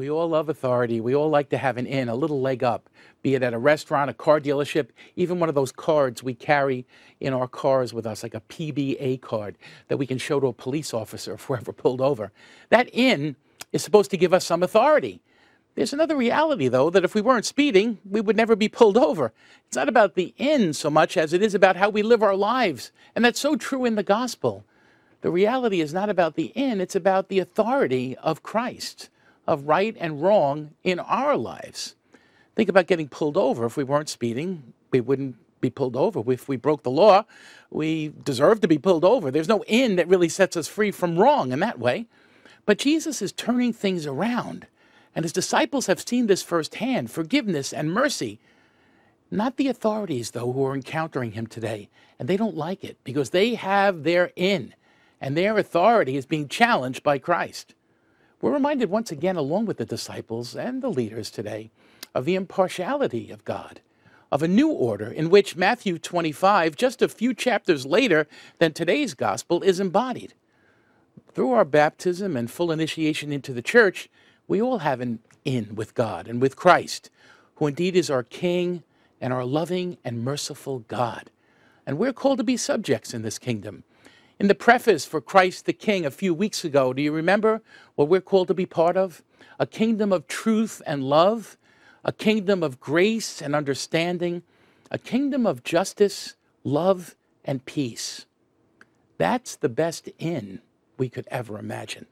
We all love authority. We all like to have an in, a little leg up, be it at a restaurant, a car dealership, even one of those cards we carry in our cars with us, like a PBA card that we can show to a police officer if we're ever pulled over. That in is supposed to give us some authority. There's another reality, though, that if we weren't speeding, we would never be pulled over. It's not about the in so much as it is about how we live our lives. And that's so true in the gospel. The reality is not about the in, it's about the authority of Christ, of right and wrong in our lives. Think about getting pulled over. If we weren't speeding, we wouldn't be pulled over. If we broke the law, we deserve to be pulled over. There's no in that really sets us free from wrong in that way. But Jesus is turning things around. And his disciples have seen this firsthand forgiveness and mercy. Not the authorities, though, who are encountering him today. And they don't like it because they have their in, and their authority is being challenged by Christ. We're reminded once again, along with the disciples and the leaders today, of the impartiality of God, of a new order in which Matthew 25, just a few chapters later than today's gospel, is embodied. Through our baptism and full initiation into the church, we all have an in with God and with Christ, who indeed is our King and our loving and merciful God. And we're called to be subjects in this kingdom. In the preface for Christ the King a few weeks ago, do you remember what we're called to be part of? A kingdom of truth and love, a kingdom of grace and understanding, a kingdom of justice, love, and peace. That's the best in we could ever imagine.